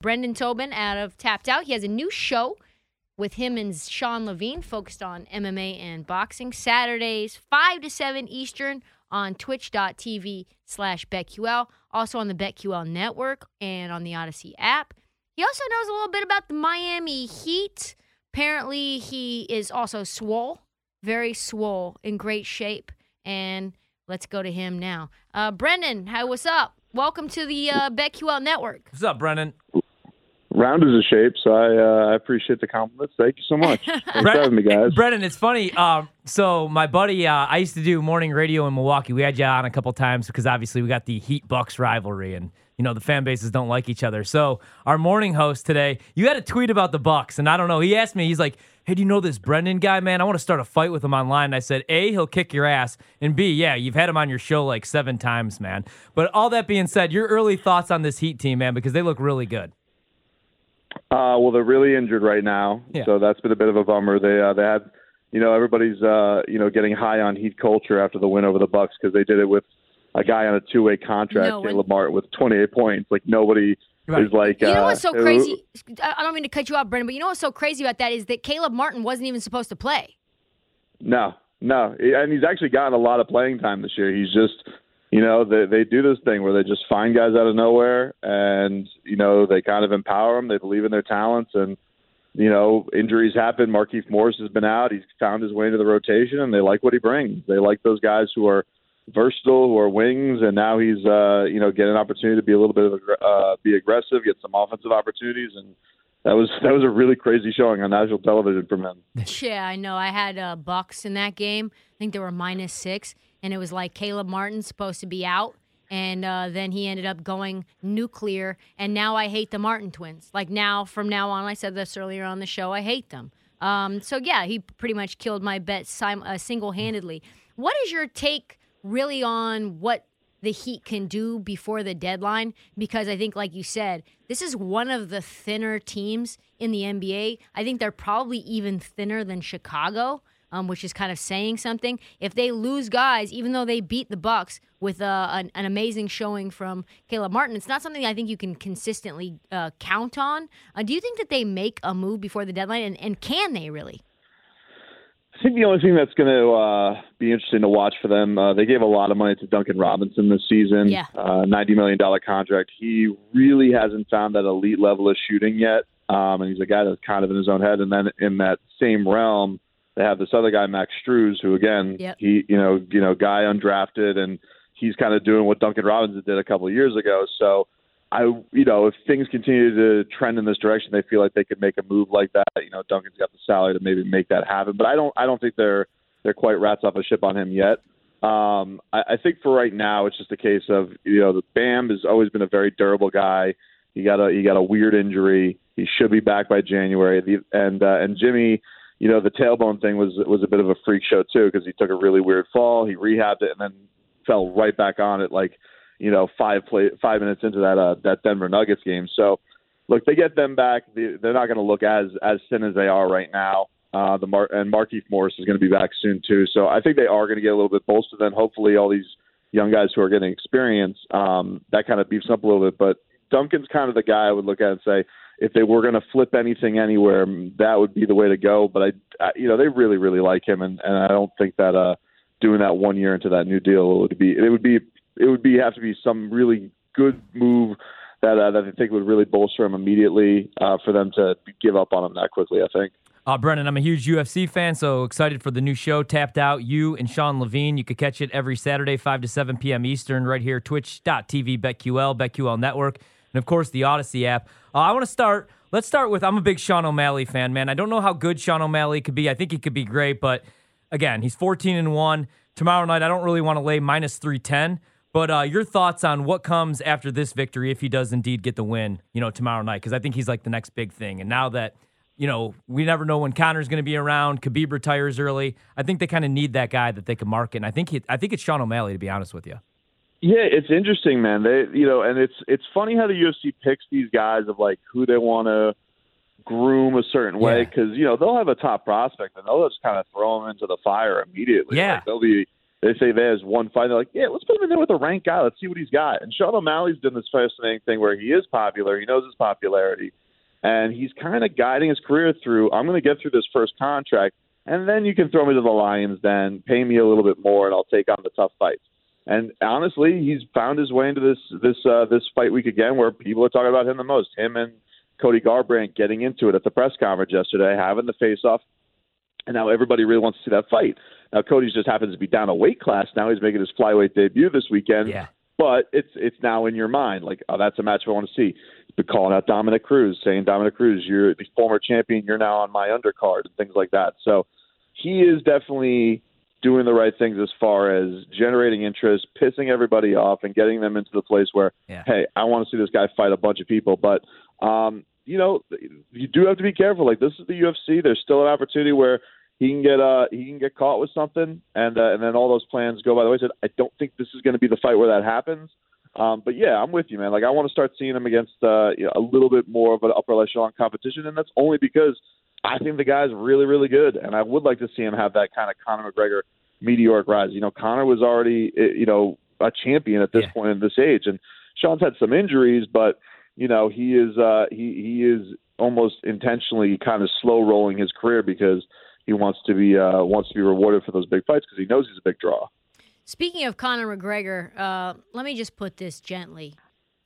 Brendan Tobin out of Tapped Out. He has a new show with him and Sean Levine focused on MMA and boxing. Saturdays, 5 to 7 Eastern on twitch.tv slash BetQL. Also on the BetQL network and on the Audacy app. He also knows a little bit about the Miami Heat. Apparently, he is also swole, very swole, in great shape. And let's go to him now. Uh, Brendan, hi, what's up? Welcome to the uh, BetQL network. What's up, Brendan? Round is a shape, so I uh, I appreciate the compliments. Thank you so much. Thanks for having me, guys. Brendan, it's funny. Um, so my buddy, uh, I used to do morning radio in Milwaukee. We had you on a couple times because obviously we got the Heat Bucks rivalry, and you know the fan bases don't like each other. So our morning host today, you had a tweet about the Bucks, and I don't know. He asked me, he's like, "Hey, do you know this Brendan guy, man? I want to start a fight with him online." And I said, "A, he'll kick your ass, and B, yeah, you've had him on your show like seven times, man." But all that being said, your early thoughts on this Heat team, man, because they look really good. Uh, well, they're really injured right now, Yeah. so that's been a bit of a bummer. They uh, they had, you know, everybody's uh, you know getting high on Heat culture after the win over the Bucks because they did it with a guy on a two way contract, No, Caleb Martin, with 28 points. Like nobody Right. is like. You know uh, what's so crazy? I I don't mean to cut you off, Brendan, but you know what's so crazy about that is that Caleb Martin wasn't even supposed to play. No, no, and he's actually gotten a lot of playing time this year. He's just, you know, they they do this thing where they just find guys out of nowhere, and you know they kind of empower them. They believe in their talents, and you know injuries happen. Markieff Morris has been out. He's found his way into the rotation, and they like what he brings. They like those guys who are versatile, who are wings, and now he's uh, you know getting an opportunity to be a little bit of aggr- uh, be aggressive, get some offensive opportunities, and that was that was a really crazy showing on national television from him. Yeah, I know. I had uh, Bucks in that game. I think they were minus six, and it was like Caleb Martin's supposed to be out, and uh, then he ended up going nuclear. And now I hate the Martin twins. Like now, from now on, I said this earlier on the show. I hate them. Um, so yeah, he pretty much killed my bet sim- uh, single handedly. What is your take really on what the Heat can do before the deadline because I think, like you said, this is one of the thinner teams in the NBA. I think they're probably even thinner than Chicago, um, which is kind of saying something. If they lose guys, even though they beat the Bucks with uh, an, an amazing showing from Caleb Martin, it's not something I think you can consistently uh, count on. Uh, do you think that they make a move before the deadline, and, and can they really? I think the only thing that's going to uh, be interesting to watch for them, uh, they gave a lot of money to Duncan Robinson this season, Yeah. uh, $90 million contract. He really hasn't found that elite level of shooting yet. Um, and he's a guy that's kind of in his own head. And then in that same realm, they have this other guy, Max Strus, who again, Yep. he, you know, you know, guy undrafted and he's kind of doing what Duncan Robinson did a couple of years ago. So I, you know, if things continue to trend in this direction, they feel like they could make a move like that. You know, Duncan's got the salary to maybe make that happen, but I don't, I don't think they're they're quite rats off a ship on him yet. Um, I, I think for right now, it's just a case of you know, the Bam has always been a very durable guy. He got a he got a weird injury. He should be back by January. The, and uh, and Jimmy, you know, the tailbone thing was was a bit of a freak show too because he took a really weird fall. He rehabbed it and then fell right back on it like you know five play five minutes into that uh, that Denver Nuggets game. So look, they get them back. They, they're not going to look as as thin as they are right now. Uh, the Mar- and Markieff Morris is going to be back soon too. So I think they are going to get a little bit bolstered. Then hopefully all these young guys who are getting experience um, that kind of beefs up a little bit. But Duncan's kind of the guy I would look at and say if they were going to flip anything anywhere, that would be the way to go. But I, I you know, they really really like him, and and I don't think that uh, doing that one year into that new deal would be it would be it would be have to be some really good move that uh, that I think would really bolster him immediately uh, for them to give up on him that quickly. I think. Uh, Brennan, I'm a huge UFC fan, so excited for the new show, Tapped Out. You and Sean Levine. You could catch it every Saturday, 5 to 7 p.m. Eastern, right here, twitch.tv, BetQL, BetQL Network, and of course, the Audacy app. Uh, I want to start, let's start with I'm a big Sean O'Malley fan, man. I don't know how good Sean O'Malley could be. I think he could be great, but again, he's 14 and 1. Tomorrow night, I don't really want to lay minus 310. But uh, your thoughts on what comes after this victory if he does indeed get the win, you know, tomorrow night? Because I think he's like the next big thing. And now that you know, we never know when Conor's going to be around. Khabib retires early. I think they kind of need that guy that they can market. And I think he, I think it's Sean O'Malley to be honest with you. Yeah, it's interesting, man. They, you know, and it's it's funny how the UFC picks these guys of like who they want to groom a certain way Yeah. because you know they'll have a top prospect and they'll just kind of throw them into the fire immediately. Yeah. like, they'll be they say there's one fight. They're like, yeah, let's put him in there with a ranked guy. Let's see what he's got. And Sean O'Malley's done this fascinating thing where he is popular. He knows his popularity, and he's kind of guiding his career through. I'm going to get through this first contract, and then you can throw me to the Lions. Then pay me a little bit more, and I'll take on the tough fights. And honestly, he's found his way into this this uh, this fight week again, where people are talking about him the most. Him and Cody Garbrandt getting into it at the press conference yesterday, having the face off, and now everybody really wants to see that fight. Now Cody's just happens to be down a weight class. Now he's making his flyweight debut this weekend. Yeah. But it's it's now in your mind like, oh, that's a match I want to see. He's been calling out Dominick Cruz, saying Dominick Cruz, you're the former champion, you're now on my undercard, and things like that. So he is definitely doing the right things as far as generating interest, pissing everybody off, and getting them into the place where, yeah. hey, I want to see this guy fight a bunch of people. But um, you know, you do have to be careful. Like this is the UFC. There's still an opportunity where he can get uh he can get caught with something, and uh, and then all those plans go by the wayside. I don't think this is going to be the fight where that happens. Um, but yeah, I'm with you, man. Like I want to start seeing him against uh, you know, a little bit more of an upper echelon competition, and that's only because I think the guy's really, really good, and I would like to see him have that kind of Conor McGregor meteoric rise. You know, Conor was already eh, you know a champion at this Yeah. point in this age, and Sean's had some injuries, but you know he is uh, he he is almost intentionally kind of slow rolling his career because he wants to be uh, wants to be rewarded for those big fights because he knows he's a big draw. Speaking of Conor McGregor, uh, let me just put this gently.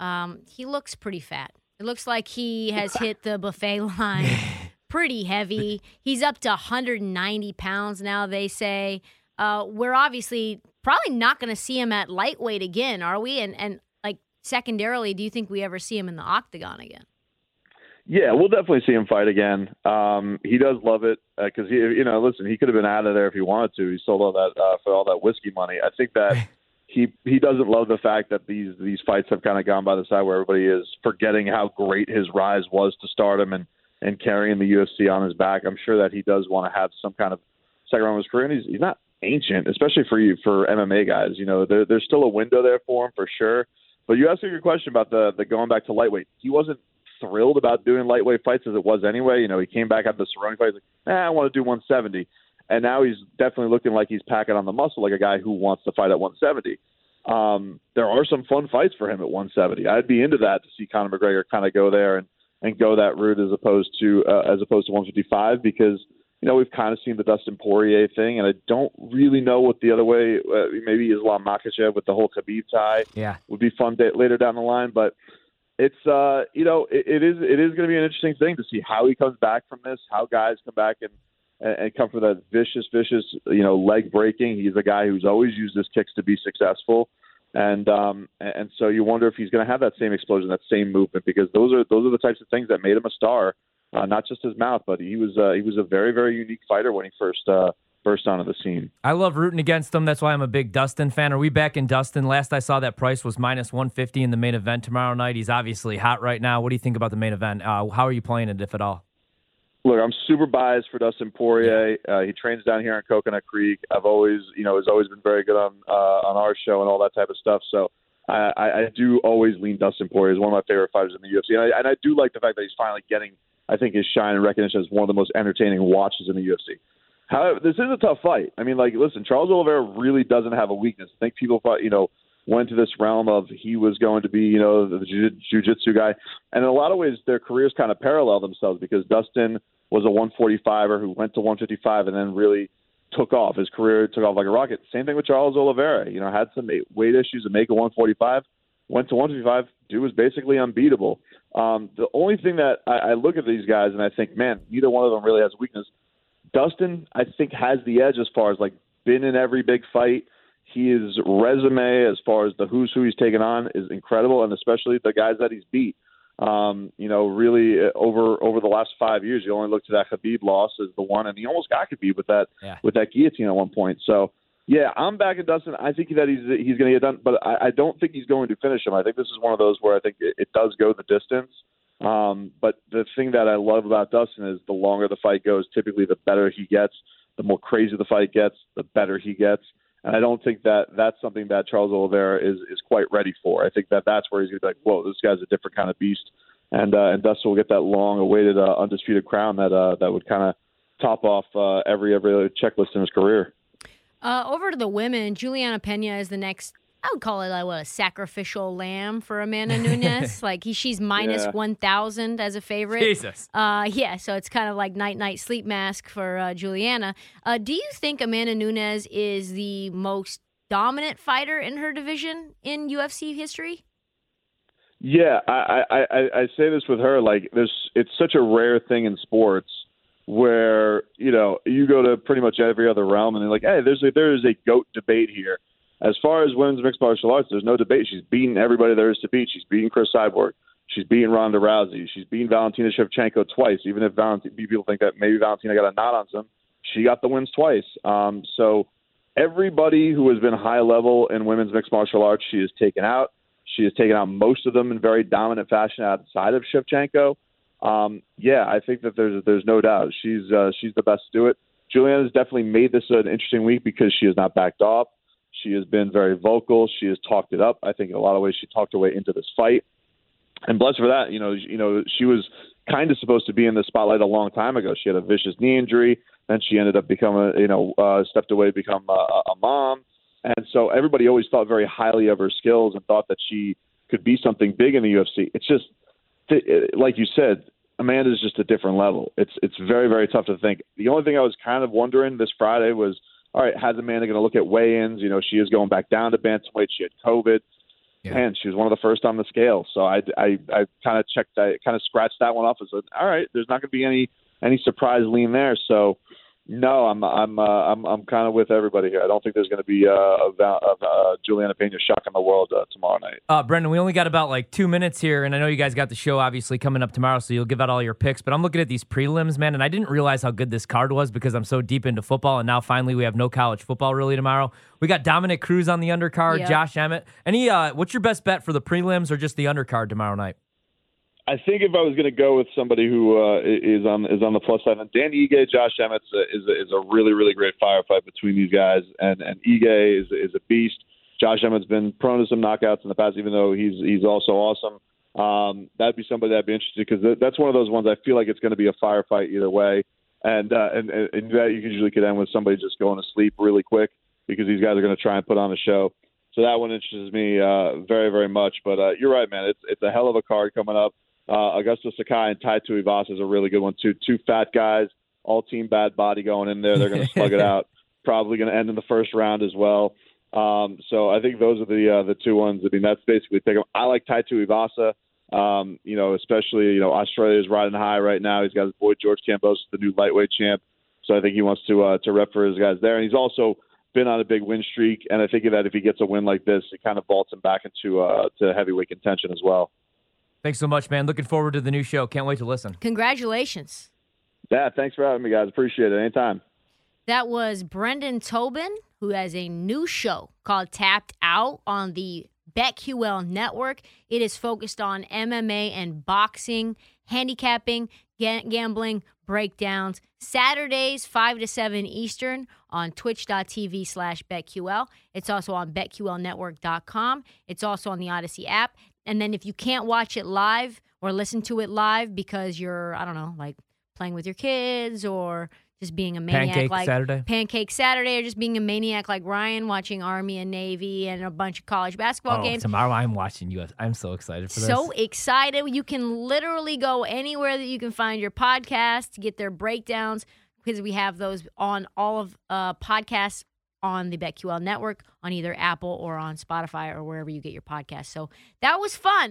Um, he looks pretty fat. It looks like he has hit the buffet line pretty heavy. He's up to 190 pounds now, they say. Uh, we're obviously probably not going to see him at lightweight again, are we? And, and like, secondarily, do you think we ever see him in the octagon again? Yeah, we'll definitely see him fight again. Um, he does love it because he, you know, listen, he could have been out of there if he wanted to. He sold all that uh, for all that whiskey money. I think that he he doesn't love the fact that these these fights have kind of gone by the side where everybody is forgetting how great his rise was to stardom and and carrying the UFC on his back. I'm sure that he does want to have some kind of second round of his career, and he's he's not ancient, especially for you for MMA guys. You know, there, there's still a window there for him for sure. But you asked a good question about the the going back to lightweight. He wasn't thrilled about doing lightweight fights as it was anyway. You know, he came back after the Cerrone fight. He's like, eh, I want to do 170. And now he's definitely looking like he's packing on the muscle like a guy who wants to fight at 170. Um, there are some fun fights for him at 170. I'd be into that to see Conor McGregor kind of go there and, and go that route as opposed to uh, as opposed to 155 because you know we've kind of seen the Dustin Poirier thing, and I don't really know what the other way. Uh, maybe Islam Makhachev with the whole Khabib tie Yeah. would be fun da- later down the line. But it's uh, you know it, it is it is going to be an interesting thing to see how he comes back from this, how guys come back and and, and come from that vicious, vicious you know leg breaking. He's a guy who's always used his kicks to be successful. And um, and so you wonder if he's going to have that same explosion, that same movement, because those are those are the types of things that made him a star. Uh, not just his mouth, but he was uh, he was a very very unique fighter when he first uh, burst onto the scene. I love rooting against them. That's why I'm a big Dustin fan. Are we back in Dustin? Last I saw that price was minus 150 in the main event tomorrow night. He's obviously hot right now. What do you think about the main event? Uh, how are you playing it, if at all? Look, I'm super biased for Dustin Poirier. Uh, he trains down here in Coconut Creek. I've always, you know, has always been very good on uh, on our show and all that type of stuff. So I, I, I do always lean Dustin Poirier. He's one of my favorite fighters in the UFC, and I, and I do like the fact that he's finally getting, I think, his shine and recognition as one of the most entertaining watches in the UFC. However, this is a tough fight. I mean, like, listen, Charles Oliveira really doesn't have a weakness. I think people thought, you know, went to this realm of he was going to be, you know, the jiu- jiu-jitsu guy. And in a lot of ways, their careers kind of parallel themselves because Dustin was a 145er who went to 155 and then really took off. His career took off like a rocket. Same thing with Charles Oliveira. You know, had some weight issues to make a 145, went to 155. Dude was basically unbeatable. Um, the only thing that I, I look at these guys and I think, man, neither one of them really has weakness. Dustin, I think, has the edge as far as like been in every big fight. His resume, as far as the who's who he's taken on, is incredible, and especially the guys that he's beat. Um, you know, really uh, over over the last five years, you only look to that Khabib loss as the one, and he almost got Khabib with that Yeah. with that guillotine at one point. So, yeah, I'm back at Dustin. I think that he's he's going to get done, but I, I don't think he's going to finish him. I think this is one of those where I think it, it does go the distance. Um, but the thing that I love about Dustin is the longer the fight goes, typically the better he gets, the more crazy the fight gets, the better he gets. And I don't think that that's something that Charles Oliveira is is quite ready for. I think that that's where he's going to be like, whoa, this guy's a different kind of beast. And uh, and will get that long-awaited uh, undisputed crown that uh, that would kind of top off uh, every every checklist in his career. Uh, over to the women, Julianna Peña is the next. I would call it like what a sacrificial lamb for Amanda Nunes. like he, she's minus Yeah. one thousand as a favorite. Jesus. Uh, yeah, so it's kind of like night night sleep mask for uh, Julianna. Uh, do you think Amanda Nunes is the most dominant fighter in her division in UFC history? Yeah, I, I, I, I say this with her like there's it's such a rare thing in sports where you know you go to pretty much every other realm and they're like, hey, there's a, there is a goat debate here. As far as women's mixed martial arts, there's no debate. She's beaten everybody there is to beat. She's beaten Cris Cyborg. She's beaten Ronda Rousey. She's beaten Valentina Shevchenko twice. Even if Valentina, people think that maybe Valentina got a nod on some, she got the wins twice. Um, so everybody who has been high level in women's mixed martial arts, she has taken out. She has taken out most of them in very dominant fashion outside of Shevchenko. Um, yeah, I think that there's there's no doubt she's uh, she's the best to do it. Has definitely made this an interesting week because she has not backed off. She has been very vocal. She has talked it up. I think in a lot of ways she talked her way into this fight. And bless her for that. You know, you know she was kind of supposed to be in the spotlight a long time ago. She had a vicious knee injury, then she ended up becoming, you know, uh, stepped away to become a, a mom. And so everybody always thought very highly of her skills and thought that she could be something big in the UFC. It's just, like you said, Amanda's just a different level. It's it's very very tough to think. The only thing I was kind of wondering this Friday was, all right, how's Amanda going to look at weigh-ins? You know, she is going back down to bantamweight. She had COVID, Yeah. and she was one of the first on the scale. So I I, I kind of checked, I kind of scratched that one off and said, all right, there's not going to be any any surprise lean there. So no, I'm I'm uh, I'm I'm kind of with everybody here. I don't think there's going to be uh, a, a, a Julianna Peña shocking the world uh, tomorrow night. Uh, Brendan, we only got about like two minutes here, and I know you guys got the show obviously coming up tomorrow, so you'll give out all your picks. But I'm looking at these prelims, man, and I didn't realize how good this card was because I'm so deep into football, and now finally we have no college football really tomorrow. We got Dominick Cruz on the undercard, Yep. Josh Emmett. Any, uh, what's your best bet for the prelims or just the undercard tomorrow night? I think if I was going to go with somebody who uh, is on is on the plus side, Dan Ige, Josh Emmett is a, is a really really great firefight between these guys, and and Ige is is a beast. Josh Emmett's been prone to some knockouts in the past, even though he's he's also awesome. Um, that'd be somebody that'd be interested because that's one of those ones I feel like it's going to be a firefight either way, and uh, and and and that you usually could end with somebody just going to sleep really quick because these guys are going to try and put on a show. So that one interests me uh, very very much. But uh, you're right, man. It's it's a hell of a card coming up. Uh, Augusto Sakai and Tai Tuivasa is a really good one too. Two fat guys, all team bad body going in there. They're going to slug it out. Probably going to end in the first round as well. Um, so I think those are the uh, the two ones. I mean, that's basically pick 'em. I like Tai Tuivasa. Um, you know, especially you know Australia's riding high right now. He's got his boy George Campos, the new lightweight champ. So I think he wants to uh, to rep for his guys there, and he's also been on a big win streak. And I think that if he gets a win like this, it kind of vaults him back into uh, to heavyweight contention as well. Thanks so much, man. Looking forward to the new show. Can't wait to listen. Congratulations. Yeah, thanks for having me, guys. Appreciate it. Anytime. That was Brendan Tobin, who has a new show called Tapped Out on the BetQL network. It is focused on MMA and boxing, handicapping, ga- gambling, breakdowns. Saturdays, 5 to 7 Eastern on twitch.tv slash BetQL. It's also on BetQLnetwork.com. It's also on the Audacy app. And then if you can't watch it live or listen to it live because you're, I don't know, like playing with your kids or just being a maniac Pancake like Saturday. Pancake Saturday or just being a maniac like Ryan watching Army and Navy and a bunch of college basketball Oh, games. tomorrow I'm watching US. I'm so excited for this. So excited. You can literally go anywhere that you can find your podcast to get their breakdowns because we have those on all of uh, podcasts on the BetQL network on either Apple or on Spotify or wherever you get your podcasts. So that was fun.